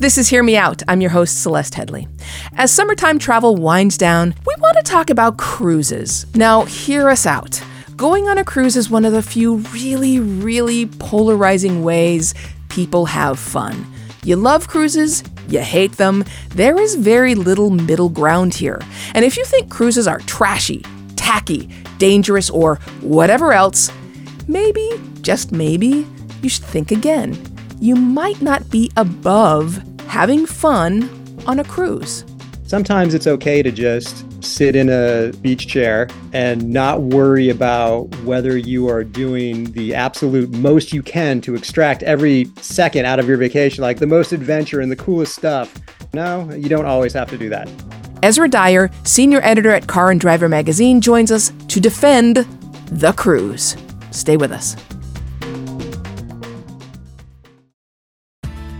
This is Hear Me Out. I'm your host, Celeste Headlee. As summertime travel winds down, we want to talk about cruises. Now, hear us out. Going on a cruise is one of the few really, really polarizing ways people have fun. You love cruises, you hate them. There is very little middle ground here. And if you think cruises are trashy, tacky, dangerous, or whatever else, maybe, just maybe, you should think again. You might not be above having fun on a cruise. Sometimes it's okay to just sit in a beach chair and not worry about whether you are doing the absolute most you can to extract every second out of your vacation, like the most adventure and the coolest stuff. No, you don't always have to do that. Ezra Dyer, senior editor at Car and Driver magazine, joins us to defend the cruise. Stay with us.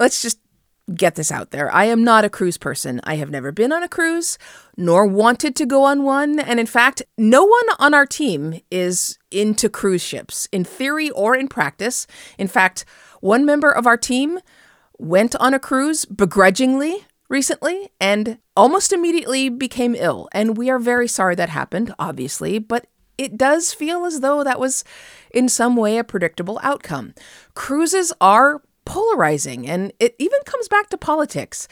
let's just get this out there. I am not a cruise person. I have never been on a cruise, nor wanted to go on one. And in fact, no one on our team is into cruise ships, in theory or in practice. In fact, one member of our team went on a cruise begrudgingly recently and almost immediately became ill. And we are very sorry that happened, obviously, but it does feel as though that was in some way a predictable outcome. Cruises are polarizing, and it even comes back to politics,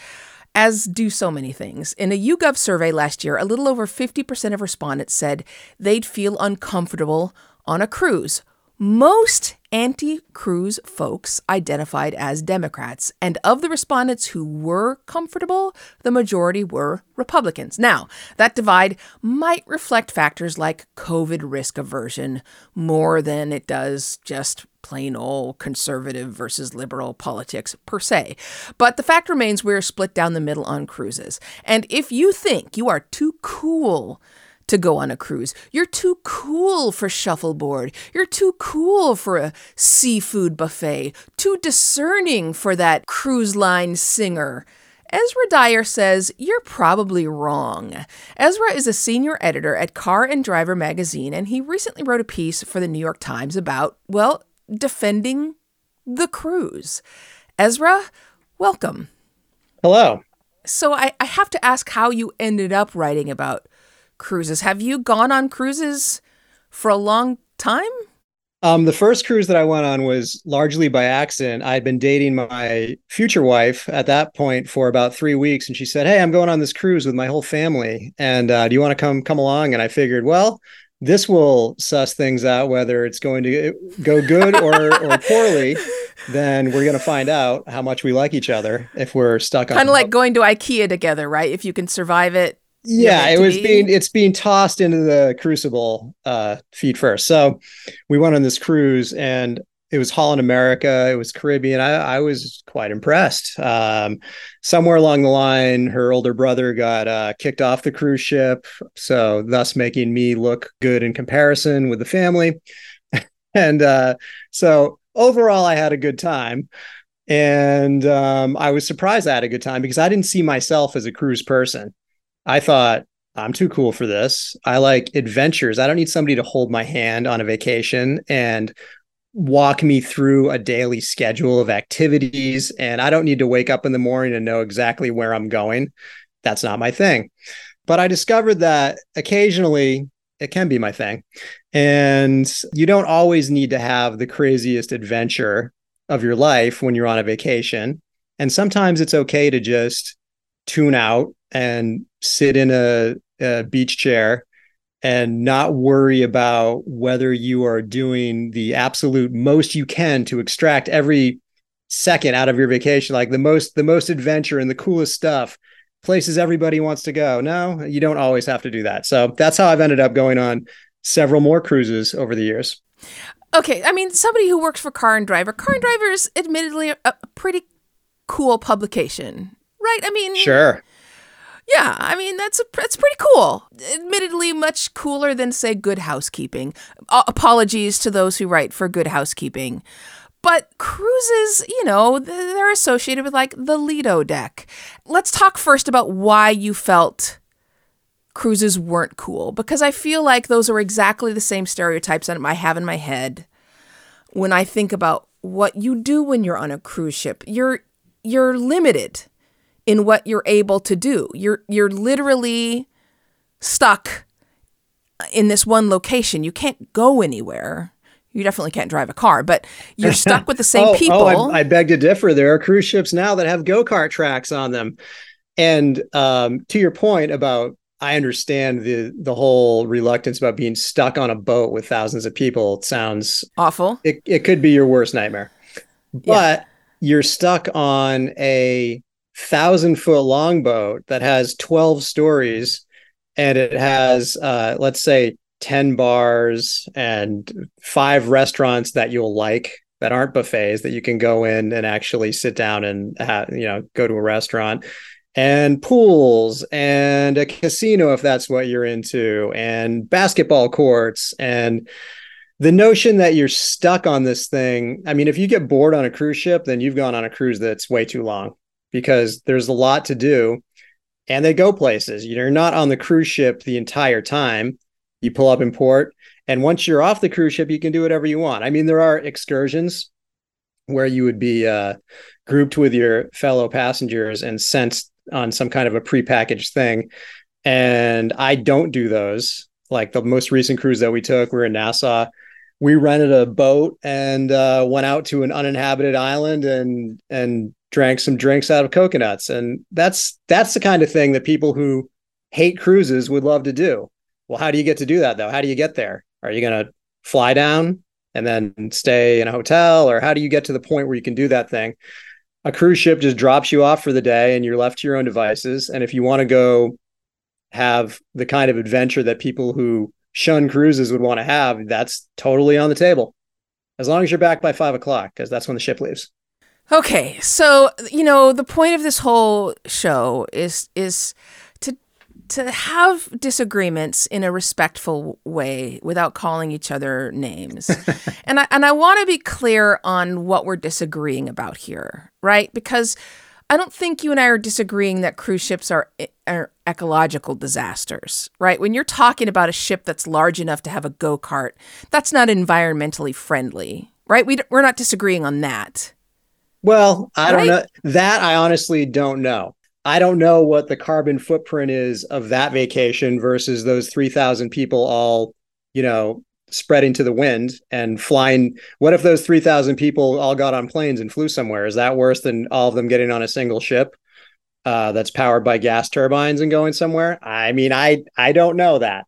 as do so many things. In a YouGov survey last year, a little over 50% of respondents said they'd feel uncomfortable on a cruise. Most anti cruise folks identified as Democrats, and of the respondents who were comfortable, the majority were Republicans. Now, that divide might reflect factors like COVID risk aversion more than it does just plain old conservative versus liberal politics per se. But the fact remains we're split down the middle on cruises. And if you think you are too cool, to go on a cruise. You're too cool for shuffleboard. You're too cool for a seafood buffet. Too discerning for that cruise line singer. Ezra Dyer says you're probably wrong. Ezra is a senior editor at Car and Driver magazine, and he recently wrote a piece for the New York Times about, well, defending the cruise. Ezra, welcome. Hello. So I, I have to ask how you ended up writing about cruises. Have you gone on cruises for a long time? Um, the first cruise that I went on was largely by accident. I'd been dating my future wife at that point for about three weeks, and she said, "Hey, I'm going on this cruise with my whole family, and uh, do you want to come come along?" And I figured, well, this will suss things out whether it's going to go good or or poorly. Then we're going to find out how much we like each other if we're stuck on. Kind of like going to IKEA together, right? If you can survive it, yeah it was be. being it's being tossed into the crucible uh feet first. So we went on this cruise and it was holland america it was caribbean. I, I was quite impressed. Um, somewhere along the line her older brother got uh, kicked off the cruise ship so thus making me look good in comparison with the family. And uh, so overall i had a good time. And um, i was surprised i had a good time because i didn't see myself as a cruise person I thought, I'm too cool for this. I like adventures. I don't need somebody to hold my hand on a vacation and walk me through a daily schedule of activities. And I don't need to wake up in the morning and know exactly where I'm going. That's not my thing. But I discovered that occasionally it can be my thing. And you don't always need to have the craziest adventure of your life when you're on a vacation. And sometimes it's okay to just tune out and sit in a, a beach chair and not worry about whether you are doing the absolute most you can to extract every second out of your vacation like the most the most adventure and the coolest stuff places everybody wants to go. No you don't always have to do that. So that's how i've ended up going on several more cruises over the years. Okay i mean somebody who works for car and driver car and driver is admittedly a, a pretty cool publication right? I mean, Sure. Yeah, I mean that's a, that's pretty cool. Admittedly, much cooler than say Good Housekeeping. Uh, apologies to those who write for Good Housekeeping, but cruises, you know, they're associated with like the Lido deck. Let's talk first about why you felt cruises weren't cool because I feel like those are exactly the same stereotypes that I have in my head when I think about what you do when you're on a cruise ship. You're you're limited in what you're able to do. You're you're literally stuck in this one location. You can't go anywhere. You definitely can't drive a car, but you're stuck with the same oh, people. Oh, I, I, beg to differ. There are cruise ships now that have go kart tracks on them. And um, to your point about, I understand the the whole reluctance about being stuck on a boat with thousands of people. It sounds awful. It it could be your worst nightmare, but yeah. you're stuck on a thousand foot long boat that has 12 stories and it has uh, let's say 10 bars and five restaurants that you'll like that aren't buffets that you can go in and actually sit down and have, you know go to a restaurant and pools and a casino if that's what you're into and basketball courts and the notion that you're stuck on this thing. I mean if you get bored on a cruise ship then you've gone on a cruise that's way too long because there's a lot to do and they go places. You're not on the cruise ship the entire time. You pull up in port, and once you're off the cruise ship, you can do whatever you want. I mean, there are excursions where you would be uh, grouped with your fellow passengers and sent on some kind of a prepackaged thing. And I don't do those. Like the most recent cruise that we took, we are in Nassau. We rented a boat and uh, went out to an uninhabited island and and drank some drinks out of coconuts. And that's that's the kind of thing that people who hate cruises would love to do. Well how do you get to do that though? How do you get there? Are you going to fly down and then stay in a hotel? Or how do you get to the point where you can do that thing? A cruise ship just drops you off for the day and you're left to your own devices. And if you want to go have the kind of adventure that people who shun cruises would want to have that's totally on the table. As long as you're back by five o'clock because that's when the ship leaves Okay, so you know the point of this whole show is is to to have disagreements in a respectful way without calling each other names, and I and I want to be clear on what we're disagreeing about here, right? Because I don't think you and I are disagreeing that cruise ships are, eh, are ecological disasters, right? When you're talking about a ship that's large enough to have a go kart, that's not environmentally friendly, right? We, we're not disagreeing on that. Well, I right? don't know. That I honestly don't know. I don't know what the carbon footprint is of that vacation versus those 3,000 people all, you know, spreading to the wind and flying. What if those 3,000 people all got on planes and flew somewhere? Is that worse than all of them getting on a single ship uh, that's powered by gas turbines and going somewhere? I mean, I I don't know that.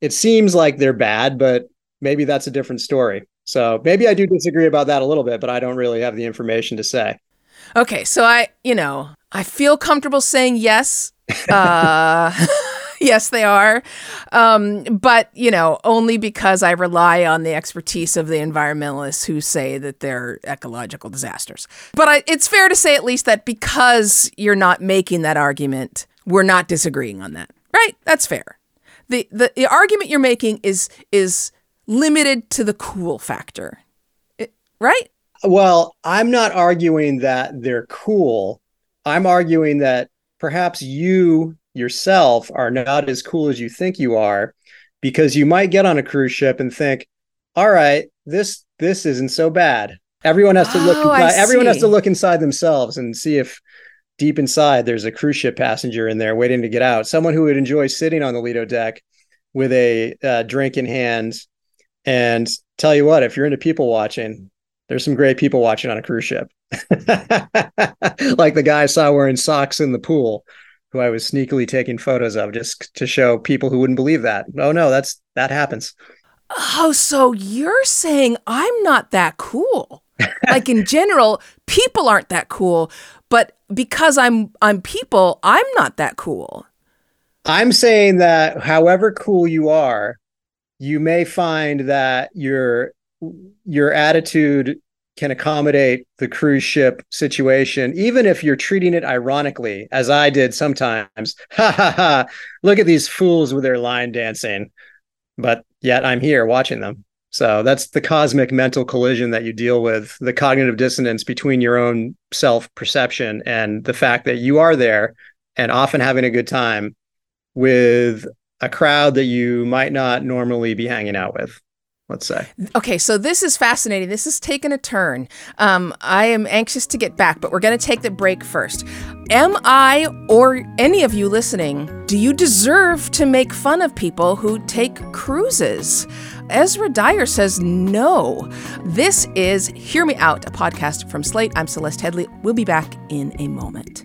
It seems like they're bad, but maybe that's a different story. So maybe I do disagree about that a little bit, but I don't really have the information to say. Okay, so I, you know, I feel comfortable saying yes. Uh, yes, they are. Um, but, you know, only because I rely on the expertise of the environmentalists who say that they're ecological disasters. But I, it's fair to say, at least, that because you're not making that argument, we're not disagreeing on that. Right? That's fair. The, the, the argument you're making is is limited to the cool factor. It, right? Well, I'm not arguing that they're cool. I'm arguing that perhaps you yourself are not as cool as you think you are because you might get on a cruise ship and think, "All right, this this isn't so bad." Everyone has to look oh, inside, everyone has to look inside themselves and see if deep inside there's a cruise ship passenger in there waiting to get out. Someone who would enjoy sitting on the Lido deck with a uh, drink in hand and tell you what, if you're into people watching, there's some great people watching on a cruise ship. like the guy I saw wearing socks in the pool, who I was sneakily taking photos of just to show people who wouldn't believe that. Oh no, that's that happens. Oh, so you're saying I'm not that cool. like in general, people aren't that cool, but because I'm I'm people, I'm not that cool. I'm saying that however cool you are, you may find that your your attitude can accommodate the cruise ship situation, even if you're treating it ironically, as I did sometimes. Ha ha ha! Look at these fools with their line dancing. But yet I'm here watching them. So that's the cosmic mental collision that you deal with, the cognitive dissonance between your own self perception and the fact that you are there and often having a good time with a crowd that you might not normally be hanging out with let's say. Okay, so this is fascinating. This has taken a turn. Um, I am anxious to get back, but we're going to take the break first. Am I, or any of you listening, do you deserve to make fun of people who take cruises? Ezra Dyer says no. This is Hear Me Out, a podcast from Slate. I'm Celeste Headlee. We'll be back in a moment.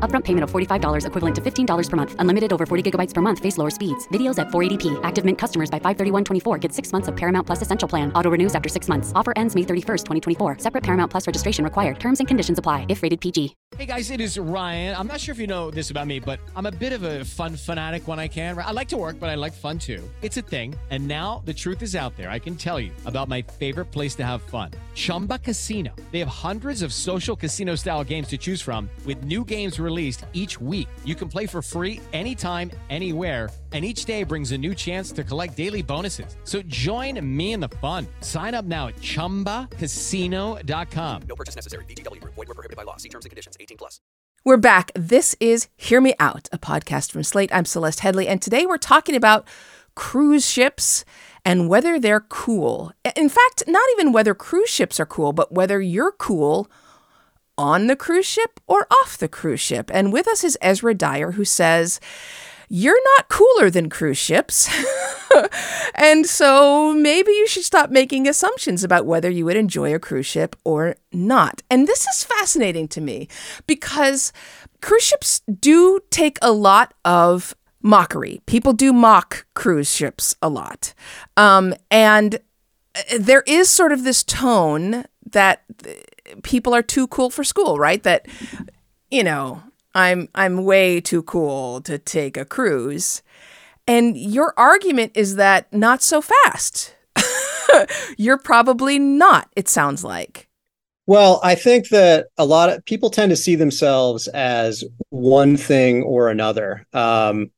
Upfront payment of $45 equivalent to $15 per month. Unlimited over 40 gigabytes per month. Face lower speeds. Videos at 480p. Active Mint customers by 531.24 get six months of Paramount Plus Essential Plan. Auto renews after six months. Offer ends May 31st, 2024. Separate Paramount Plus registration required. Terms and conditions apply if rated PG. Hey guys, it is Ryan. I'm not sure if you know this about me, but I'm a bit of a fun fanatic when I can. I like to work, but I like fun too. It's a thing. And now the truth is out there. I can tell you about my favorite place to have fun Chumba Casino. They have hundreds of social casino style games to choose from, with new games released each week. You can play for free anytime, anywhere, and each day brings a new chance to collect daily bonuses. So join me in the fun. Sign up now at chumbacasino.com. No purchase necessary. VGW Group. Void were prohibited by law. See terms and conditions. 18 plus. We're back. This is Hear Me Out, a podcast from Slate. I'm Celeste Headlee, and today we're talking about cruise ships and whether they're cool. In fact, not even whether cruise ships are cool, but whether you're cool on the cruise ship or off the cruise ship. And with us is Ezra Dyer, who says, You're not cooler than cruise ships. and so maybe you should stop making assumptions about whether you would enjoy a cruise ship or not. And this is fascinating to me because cruise ships do take a lot of mockery. People do mock cruise ships a lot. Um, and uh, there is sort of this tone that people are too cool for school, right? That, you know, I'm I'm way too cool to take a cruise. And your argument is that not so fast. You're probably not, it sounds like. Well, I think that a lot of people tend to see themselves as one thing or another. Um,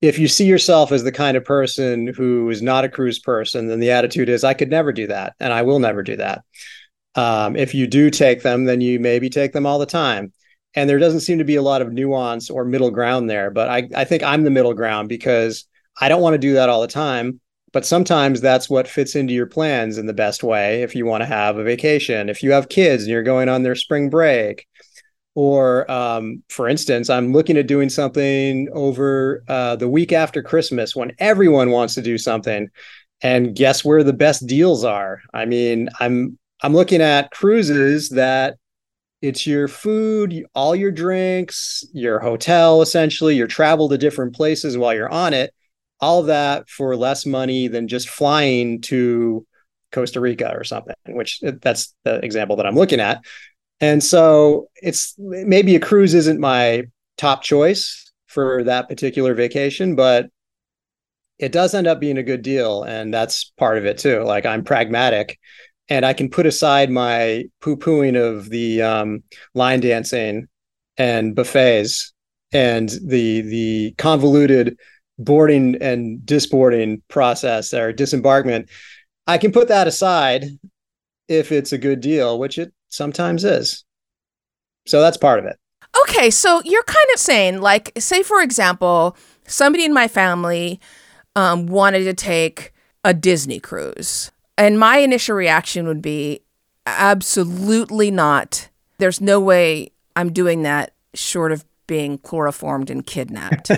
if you see yourself as the kind of person who is not a cruise person, then the attitude is, I could never do that, and I will never do that. Um, if you do take them, then you maybe take them all the time. And there doesn't seem to be a lot of nuance or middle ground there. But I, I think I'm the middle ground because I don't want to do that all the time. But sometimes that's what fits into your plans in the best way. If you want to have a vacation, if you have kids and you're going on their spring break, or um, for instance i'm looking at doing something over uh, the week after christmas when everyone wants to do something and guess where the best deals are i mean i'm i'm looking at cruises that it's your food all your drinks your hotel essentially your travel to different places while you're on it all that for less money than just flying to costa rica or something which uh, that's the example that i'm looking at and so it's maybe a cruise isn't my top choice for that particular vacation, but it does end up being a good deal. And that's part of it too. Like I'm pragmatic and I can put aside my poo pooing of the um, line dancing and buffets and the the convoluted boarding and disboarding process or disembarkment. I can put that aside if it's a good deal, which it sometimes is. So that's part of it. Okay, so you're kind of saying, like, say for example, somebody in my family um, wanted to take a Disney cruise, and my initial reaction would be, absolutely not. There's no way I'm doing that short of being chloroformed and kidnapped.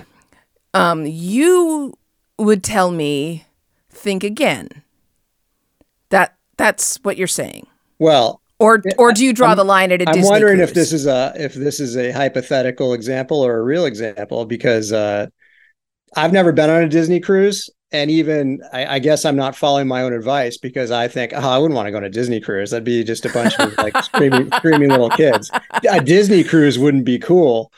um, you would tell me, think again. That that's what you're saying. Well, or or do you draw I'm, the line at a I'm Disney wondering cruise? if this is a if this is a hypothetical example or a real example because uh, I've never been on a Disney cruise and even I, I, guess I'm not following my own advice because I think, oh, I wouldn't want to go on a Disney cruise. That'd be just a bunch of like screaming, screaming little kids. A Disney cruise wouldn't be cool,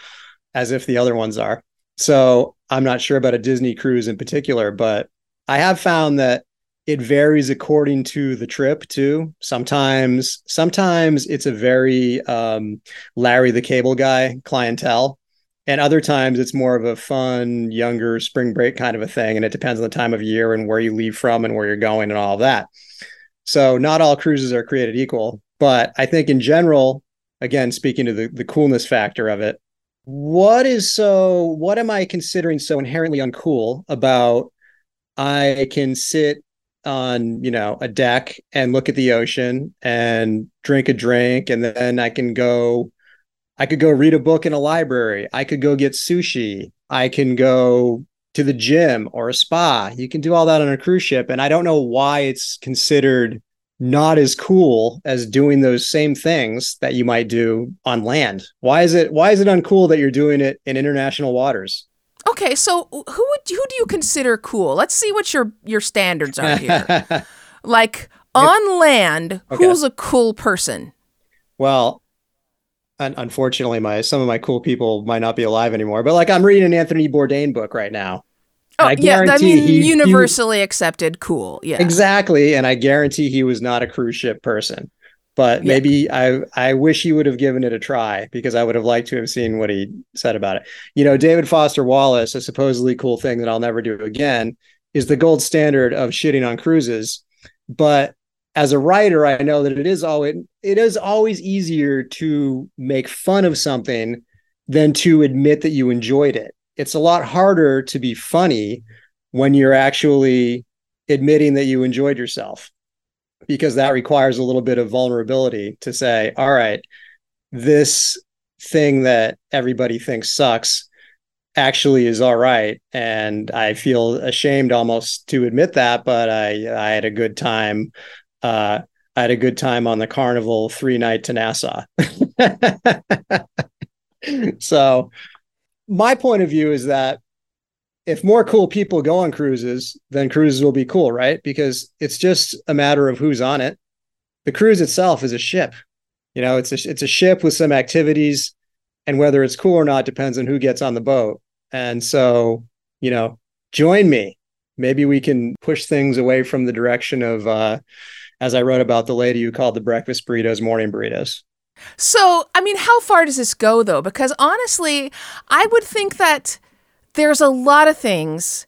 as if the other ones are. So I'm not sure about a Disney cruise in particular, but I have found that it varies according to the trip too. Sometimes, sometimes it's a very um, Larry the Cable Guy clientele and other times it's more of a fun younger spring break kind of a thing and it depends on the time of year and where you leave from and where you're going and all of that. So not all cruises are created equal but i think in general again speaking to the, the coolness factor of it what is so what am i considering so inherently uncool about i can sit on you know a deck and look at the ocean and drink a drink and then i can go I could go read a book in a library. I could go get sushi. I can go to the gym or a spa. You can do all that on a cruise ship. And I don't know why it's considered not as cool as doing those same things that you might do on land. Why is it why is it uncool that you're doing it in international waters? Okay, so who would who do you consider cool? Let's see what your your standards are here. like on land, okay. who's a cool person? Well, unfortunately my some of my cool people might not be alive anymore but like i'm reading an anthony bourdain book right now. Oh I yeah i mean he, universally he, accepted cool yeah. Exactly and i guarantee he was not a cruise ship person. But yeah. maybe i i wish he would have given it a try because i would have liked to have seen what he said about it. You know david foster wallace a supposedly cool thing that i'll never do again is the gold standard of shitting on cruises but as a writer, I know that it is always it is always easier to make fun of something than to admit that you enjoyed it. It's a lot harder to be funny when you're actually admitting that you enjoyed yourself because that requires a little bit of vulnerability to say, all right, this thing that everybody thinks sucks actually is all right and i feel ashamed almost to admit that but i i had a good time uh, I had a good time on the Carnival three night to Nassau. so, my point of view is that if more cool people go on cruises, then cruises will be cool, right? Because it's just a matter of who's on it. The cruise itself is a ship. You know, it's a it's a ship with some activities, and whether it's cool or not depends on who gets on the boat. And so, you know, join me. Maybe we can push things away from the direction of uh, as I wrote about the lady who called the breakfast burritos morning burritos. So, I mean, how far does this go though? Because honestly, I would think that there's a lot of things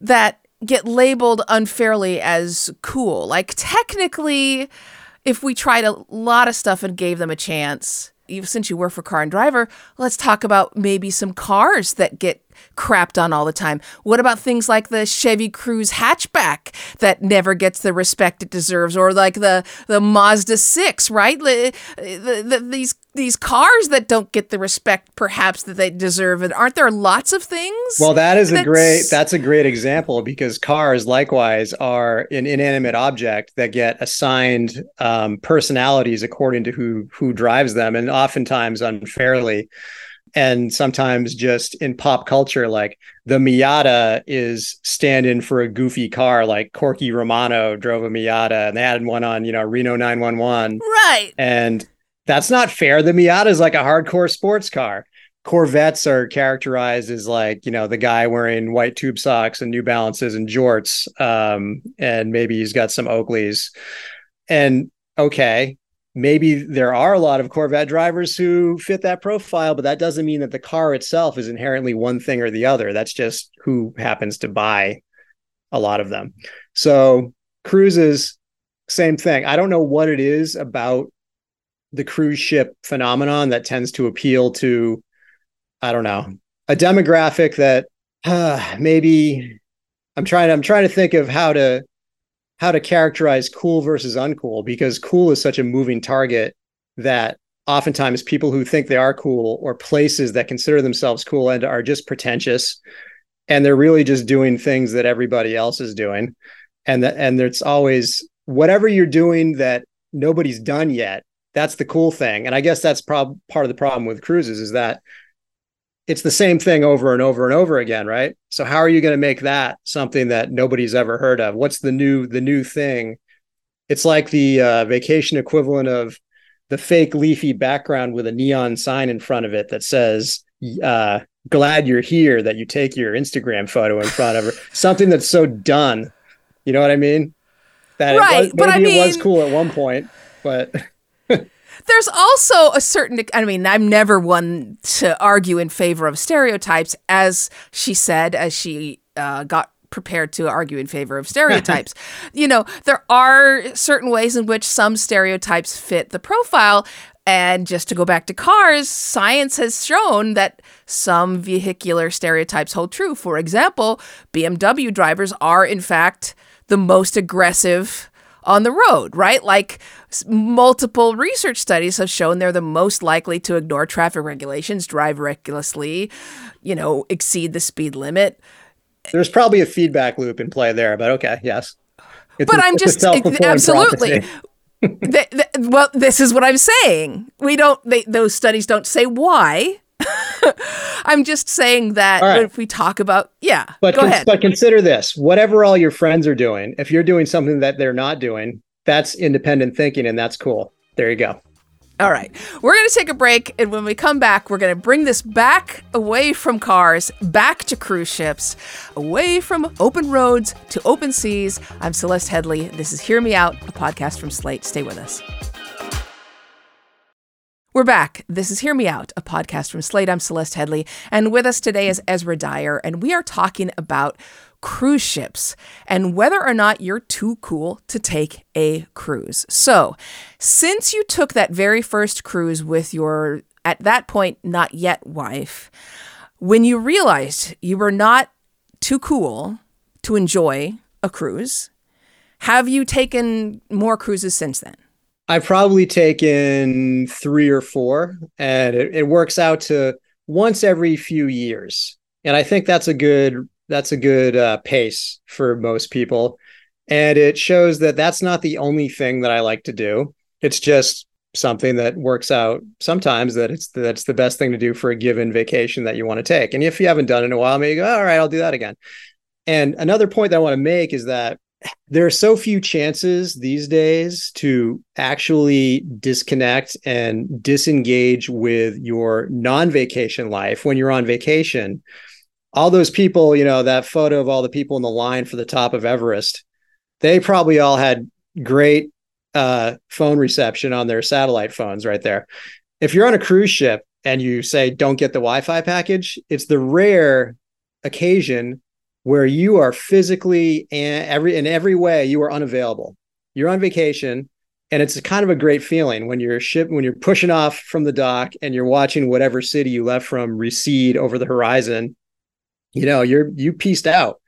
that get labeled unfairly as cool. Like, technically, if we tried a lot of stuff and gave them a chance, since you work for Car and Driver, let's talk about maybe some cars that get crapped on all the time. What about things like the Chevy Cruze hatchback that never gets the respect it deserves, or like the the Mazda six, right? The, the, the, these these cars that don't get the respect perhaps that they deserve, and aren't there lots of things? Well, that is a great that's a great example because cars likewise are an inanimate object that get assigned um, personalities according to who who drives them, and oftentimes unfairly and sometimes just in pop culture like the miata is stand-in for a goofy car like corky romano drove a miata and they had one on you know reno 911 right. And that's not fair. The miata is like a hardcore sports car. Corvettes are characterized as like you know the guy wearing white tube socks and new balances and jorts um, and maybe he's got some oakleys. And okay maybe there are a lot of Corvette drivers who fit that profile, but that doesn't mean that the car itself is inherently one thing or the other. That's just who happens to buy a lot of them. So cruises, same thing. I don't know what it is about the cruise ship phenomenon that tends to appeal to, I don't know, a demographic that uh, maybe I'm trying. I'm trying to think of how to how to characterize cool versus uncool because cool is such a moving target that oftentimes people who think they are cool or places that consider themselves cool and are just pretentious and they're really just doing things that everybody else is doing. And that and there's always whatever you're doing that nobody's done yet that's the cool thing. And i guess that's prob- part of the problem with cruises is that it's the same thing over and over and over again, right? So how are you going to make that something that nobody's ever heard of? What's the new the new thing? It's like the uh, vacation equivalent of the fake leafy background with a neon sign in front of it that says uh, glad you're here that you take your Instagram photo in front of her. Something that's so done. You know what I mean? That Right, it was, but I maybe it was cool at one point, but There's also a certain, I mean, I'm never one to argue in favor of stereotypes, as she said, as she uh, got prepared to argue in favor of stereotypes. you know, there are certain ways in which some stereotypes fit the profile. And just to go back to cars, science has shown that some vehicular stereotypes hold true. For example, BMW drivers are, in fact, the most aggressive on the road, right? Like multiple research studies have shown they're the most likely to ignore traffic regulations, drive recklessly, you know, exceed the speed limit. there's probably a feedback loop in play there. But okay, yes. It's But I'm just absolutely. prophecy. Th- th- well, this is what I'm saying. We don't. They, those studies don't say why. I'm just saying that right. if we talk about, yeah, But go ahead. but consider this: whatever all your friends are doing, if you're doing something that they're not doing, that's independent thinking, and that's cool. There you go. All right. We're going to take a break. And when we come back, we're going to bring this back away from cars, back to cruise ships, away from open roads to open seas. I'm Celeste Headlee. This is Hear Me Out, a podcast from Slate. Stay with us. We're back. This is Hear Me Out, a podcast from Slate. I'm Celeste Headlee, and with us today is Ezra Dyer, and we are talking about cruise ships and whether or not you're too cool to take a cruise. So, since you took that very first cruise with your, at that point, not yet wife, when you realized you were not too cool to enjoy a cruise, have you taken more cruises since then? I've probably taken three or four, and it, it works out to once every few years. And I think that's a good that's a good uh, pace for most people. And it shows that that's not the only thing that I like to do. It's just something that works out sometimes that it's that's the best thing to do for a given vacation that you want to take. And if you haven't done it in a while, maybe you go, all right, I'll do that again. And another point that I want to make is that there are so few chances these days to actually disconnect and disengage with your non-vacation life when you're on vacation. All those people you know that photo of all the people in the line for the top of everest they probably all had great uh, phone reception on their satellite phones right there. If you're on a cruise ship and you say don't get the wi-fi package it's the rare occasion where you are physically and every in every way you are unavailable. You're on vacation and it's kind of a great feeling when you're ship when you're pushing off from the dock and you're watching whatever city you left from recede over the horizon. You know, you're you pieced out.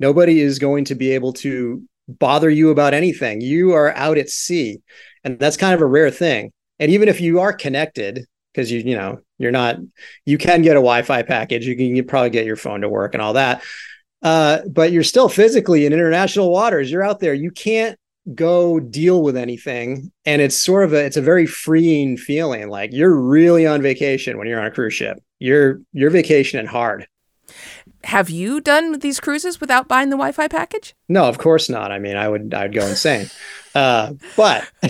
Nobody is going to be able to bother you about anything. You are out at sea. And that's kind of a rare thing. And even if you are connected, because you, you know, you're not, you can get a Wi-Fi package. You can probably get your phone to work and all that uh, but you're still physically in international waters. You're out there. You can't go deal with anything, and it's sort of a it's a very freeing feeling. Like you're really on vacation when you're on a cruise ship. You're you're vacationing hard. Have you done these cruises without buying the Wi Fi package? No, of course not. I mean, I would I'd go insane. Uh, but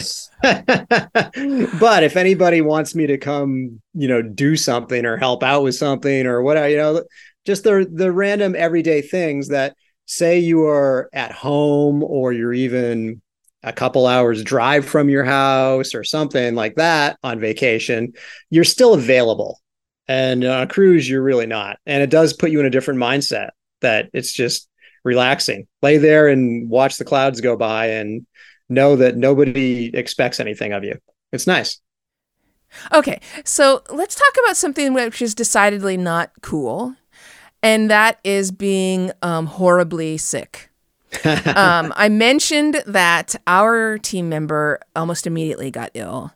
but if anybody wants me to come, you know, do something or help out with something or whatever, you know, just the the random everyday things that say you are at home or you're even a couple hours drive from your house or something like that on vacation, you're still available. And on a cruise, you're really not. And it does put you in a different mindset that it's just relaxing. Lay there and watch the clouds go by and know that nobody expects anything of you. It's nice. Okay, so let's talk about something which is decidedly not cool, and that is being um, horribly sick. um, I mentioned that our team member almost immediately got ill.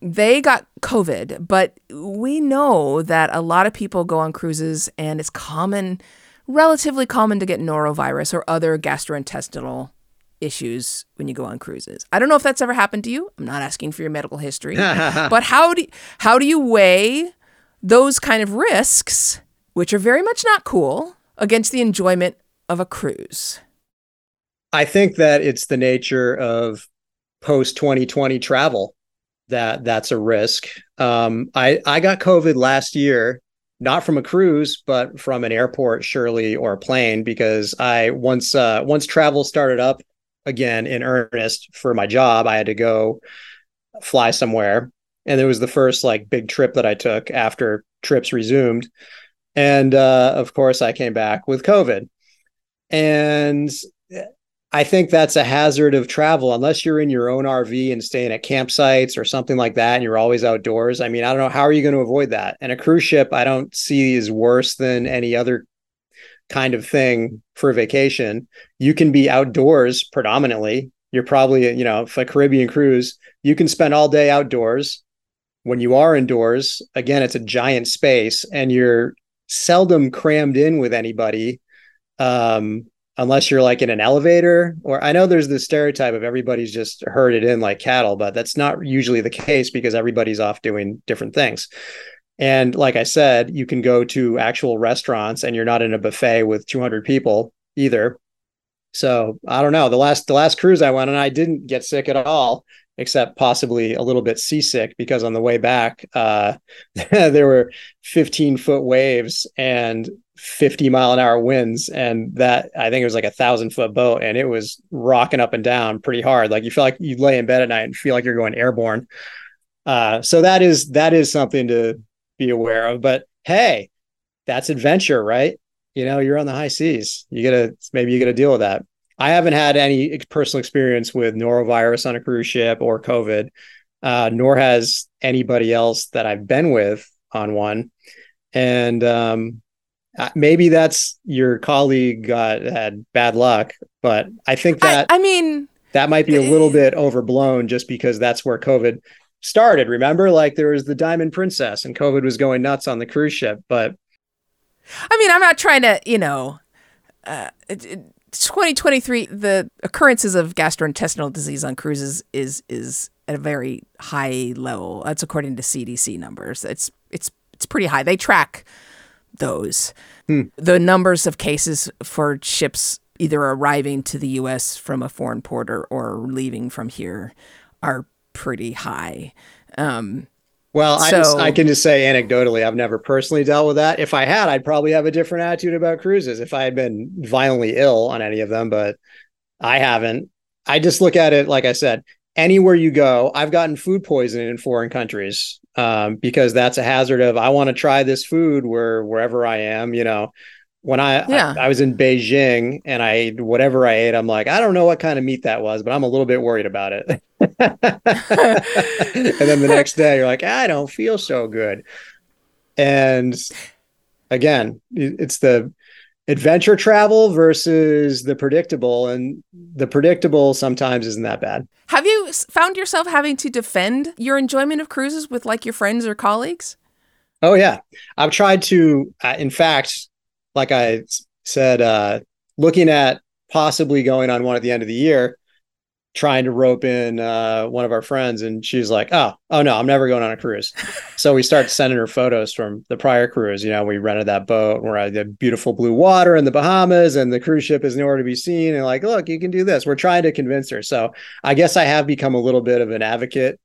They got COVID, but we know that a lot of people go on cruises and it's common, relatively common to get norovirus or other gastrointestinal issues when you go on cruises. I don't know if that's ever happened to you. I'm not asking for your medical history, but how do how do you weigh those kind of risks which are very much not cool, against the enjoyment of a cruise? I think that it's the nature of post 2020 travel that that's a risk. Um, I I got COVID last year, not from a cruise, but from an airport, surely, or a plane, because I once uh, once travel started up again in earnest for my job, I had to go fly somewhere, and it was the first like big trip that I took after trips resumed, and uh, of course I came back with COVID, and I think that's a hazard of travel unless you're in your own RV and staying at campsites or something like that and you're always outdoors. I mean, I don't know how are you going to avoid that? And a cruise ship I don't see is worse than any other kind of thing for a vacation. You can be outdoors predominantly. You're probably, you know, for a Caribbean cruise, you can spend all day outdoors. When you are indoors, again, it's a giant space and you're seldom crammed in with anybody. Um, unless you're like in an elevator or I know there's the stereotype of everybody's just herded in like cattle, but that's not usually the case because everybody's off doing different things. And like I said, you can go to actual restaurants and you're not in a buffet with 200 people either. So I don't know. The last the last cruise I went on, I didn't get sick at all, except possibly a little bit seasick because on the way back, uh, there were 15 foot waves and 50 mile an hour winds. And that i think it was like a thousand foot boat and it was rocking up and down pretty hard. Like you feel like you lay in bed at night and feel like you're going airborne. Uh, so that is that is something to be aware of. But hey that's adventure right? You know you're on the high seas. You gotta maybe you gotta deal with that i haven't had any personal experience with norovirus on a cruise ship or covid uh, nor has anybody else that i've been with on one and um, uh, maybe that's your colleague got had bad luck, but I think that I, I mean that might be a little bit overblown just because that's where COVID started. Remember, like there was the Diamond Princess and COVID was going nuts on the cruise ship. But I mean, I'm not trying to, you know, uh, it, it, 2023, the occurrences of gastrointestinal disease on cruises is is at a very high level. That's according to CDC numbers. It's it's it's pretty high. They track those. Hmm. The numbers of cases for ships either arriving to the US from a foreign port or, or leaving from here are pretty high. Um, well, so, I, just, I can just say anecdotally, I've never personally dealt with that. If I had, I'd probably have a different attitude about cruises if I had been violently ill on any of them, but I haven't. I just look at it, like I said, anywhere you go, I've gotten food poisoning in foreign countries um, because that's a hazard of I want to try this food where wherever I am, you know. When I, yeah. I I was in Beijing and I ate whatever I ate, I'm like, I don't know what kind of meat that was, but I'm a little bit worried about it. and then the next day, you're like, I don't feel so good. And again, it's the adventure travel versus the predictable and the predictable sometimes isn't that bad have you found yourself having to defend your enjoyment of cruises with like your friends or colleagues oh yeah i've tried to uh, in fact like i said uh looking at possibly going on one at the end of the year trying to rope in uh, one of our friends, and she's like, "Oh, oh no, I'm never going on a cruise." so we start sending her photos from the prior cruise. You know, we rented that boat, we're at the beautiful blue water in the Bahamas, and the cruise ship is nowhere to be seen. And like, look, you can do this. We're trying to convince her. So I guess I have become a little bit of an advocate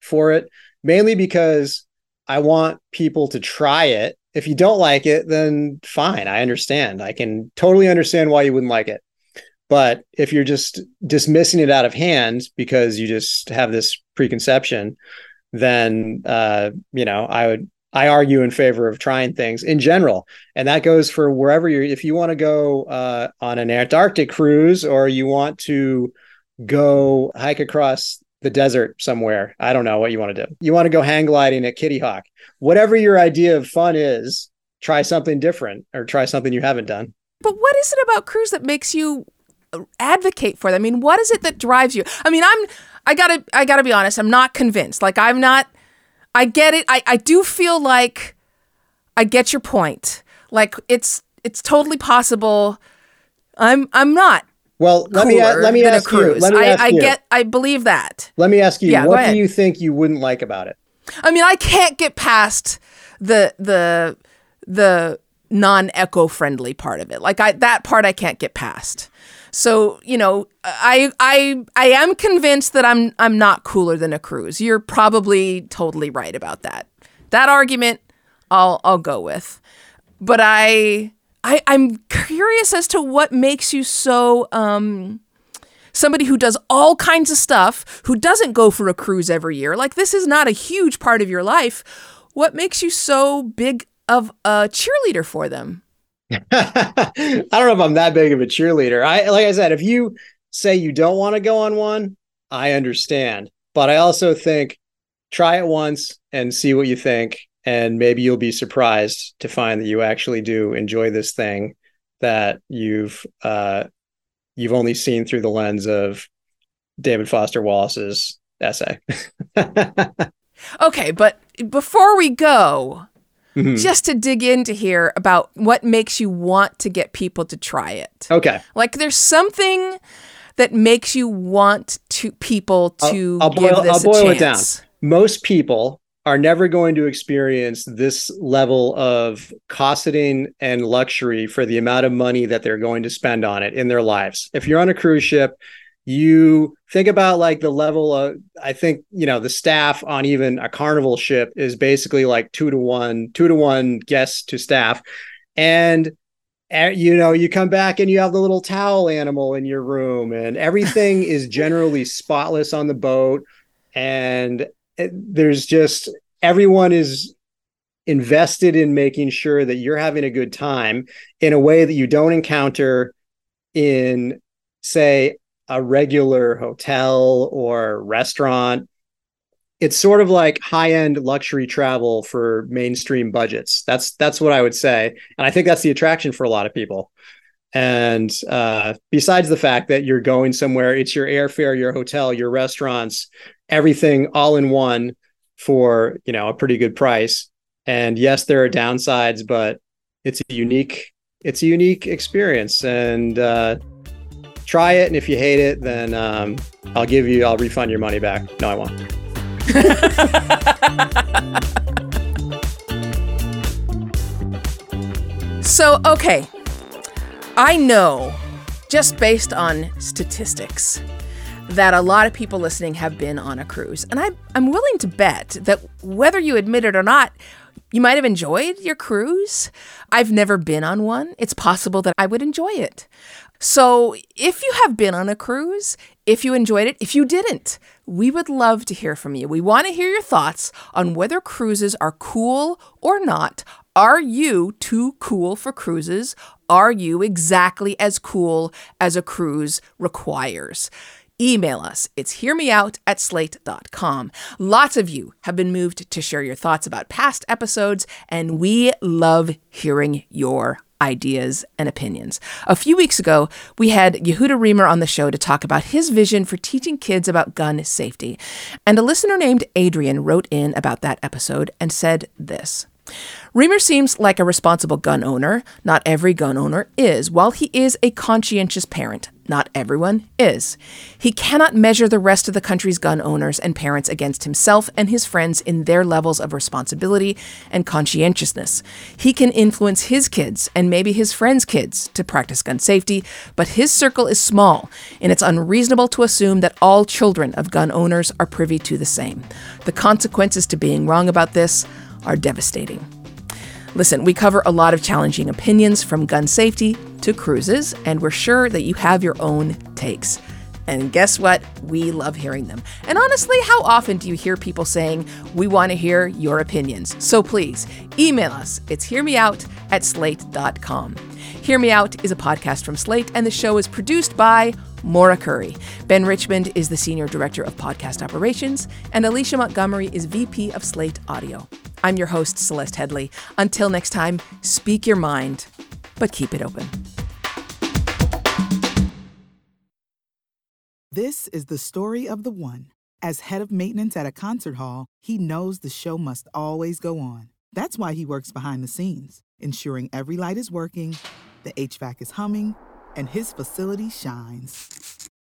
for it, mainly because I want people to try it. If you don't like it, then fine. I understand. I can totally understand why you wouldn't like it. But if you're just dismissing it out of hand because you just have this preconception, then uh, you know I would I argue in favor of trying things in general, and that goes for wherever you're. If you want to go uh, on an Antarctic cruise or you want to go hike across the desert somewhere, I don't know what you want to do. You want to go hang gliding at Kitty Hawk, whatever your idea of fun is. Try something different or try something you haven't done. But what is it about cruise that makes you uh, advocate for them? I mean, what is it that drives you? I mean, I'm I gotta I gotta be honest, I'm not convinced. Like I'm not I get it. I, I do feel like I get your point. Like it's it's totally possible. I'm I'm not. Well, let me let me ask you. Let me I, ask I you. get I believe that. Let me ask you. Yeah, what do you think you wouldn't like about it? I mean, I can't get past the the the non-eco-friendly part of it. Like I that part I can't get past. So, you know, I I I am convinced that I'm I'm not cooler than a cruise. You're probably totally right about that. That argument I'll I'll go with. But I I I'm curious as to what makes you so um somebody who does all kinds of stuff, who doesn't go for a cruise every year. Like this is not a huge part of your life. What makes you so big of a cheerleader for them? I don't know if I'm that big of a cheerleader. I like I said, if you say you don't want to go on one, I understand. But I also think try it once and see what you think. And maybe you'll be surprised to find that you actually do enjoy this thing that you've uh, you've only seen through the lens of David Foster Wallace's essay. okay, but before we go, Mhm. just to dig into here about what makes you want to get people to try it. Okay. Like there's something that makes you want to people to I'll, I'll give boil, this I'll boil a it down. Most people are never going to experience this level of cosseting and luxury for the amount of money that they're going to spend on it in their lives. If you're on a cruise ship, you think about like the level of i think you know the staff on even a carnival ship is basically like two to one two to one guests to staff and uh, you know you come back and you have the little towel animal in your room and everything is generally spotless on the boat and there's just everyone is invested in making sure that you're having a good time in a way that you don't encounter in say a regular hotel or restaurant. It's sort of like high-end luxury travel for mainstream budgets. That's that's what i would say. And i think that's the attraction for a lot of people. And uh, besides the fact that you're going somewhere it's your airfare your hotel your restaurants everything all in one for you know a pretty good price. And yes there are downsides but it's a unique it's a unique experience. And uh, try it. And if you hate it then um, i'll give you i'll refund your money back. No i won't. So, okay. I know just based on statistics that a lot of people listening have been on a cruise. And I, I'm willing to bet that whether you admit it or not, you might have enjoyed your cruise. I've never been on one. It's possible that I would enjoy it. So, if you have been on a cruise, if you enjoyed it, if you didn't, we would love to hear from you. We want to hear your thoughts on whether cruises are cool or not. Are you too cool for cruises? Are you exactly as cool as a cruise requires? Email us. It's hearmeout at slate.com. Lots of you have been moved to share your thoughts about past episodes, and we love hearing your ideas and opinions. A few weeks ago, we had Yehuda Reamer on the show to talk about his vision for teaching kids about gun safety. And a listener named Adrian wrote in about that episode and said this. Reamer seems like a responsible gun owner. Not every gun owner is. While he is a conscientious parent, not everyone is. He cannot measure the rest of the country's gun owners and parents against himself and his friends in their levels of responsibility and conscientiousness. He can influence his kids and maybe his friends' kids to practice gun safety, but his circle is small, and it's unreasonable to assume that all children of gun owners are privy to the same. The consequences to being wrong about this are devastating. Listen, we cover a lot of challenging opinions from gun safety to cruises, and we're sure that you have your own takes. And guess what? We love hearing them. And honestly, how often do you hear people saying, We want to hear your opinions? So please email us. It's hearmeout at slate.com. Hear Me Out is a podcast from Slate, and the show is produced by Maura Currie. Ben Richmond is the Senior Director of Podcast Operations, and Alicia Montgomery is VP of Slate Audio. I'm your host, Celeste Headlee. Until next time, speak your mind, but keep it open. This is the story of the one. As head of maintenance at a concert hall, he knows the show must always go on. That's why he works behind the scenes, ensuring every light is working, the HVAC is humming, and his facility shines.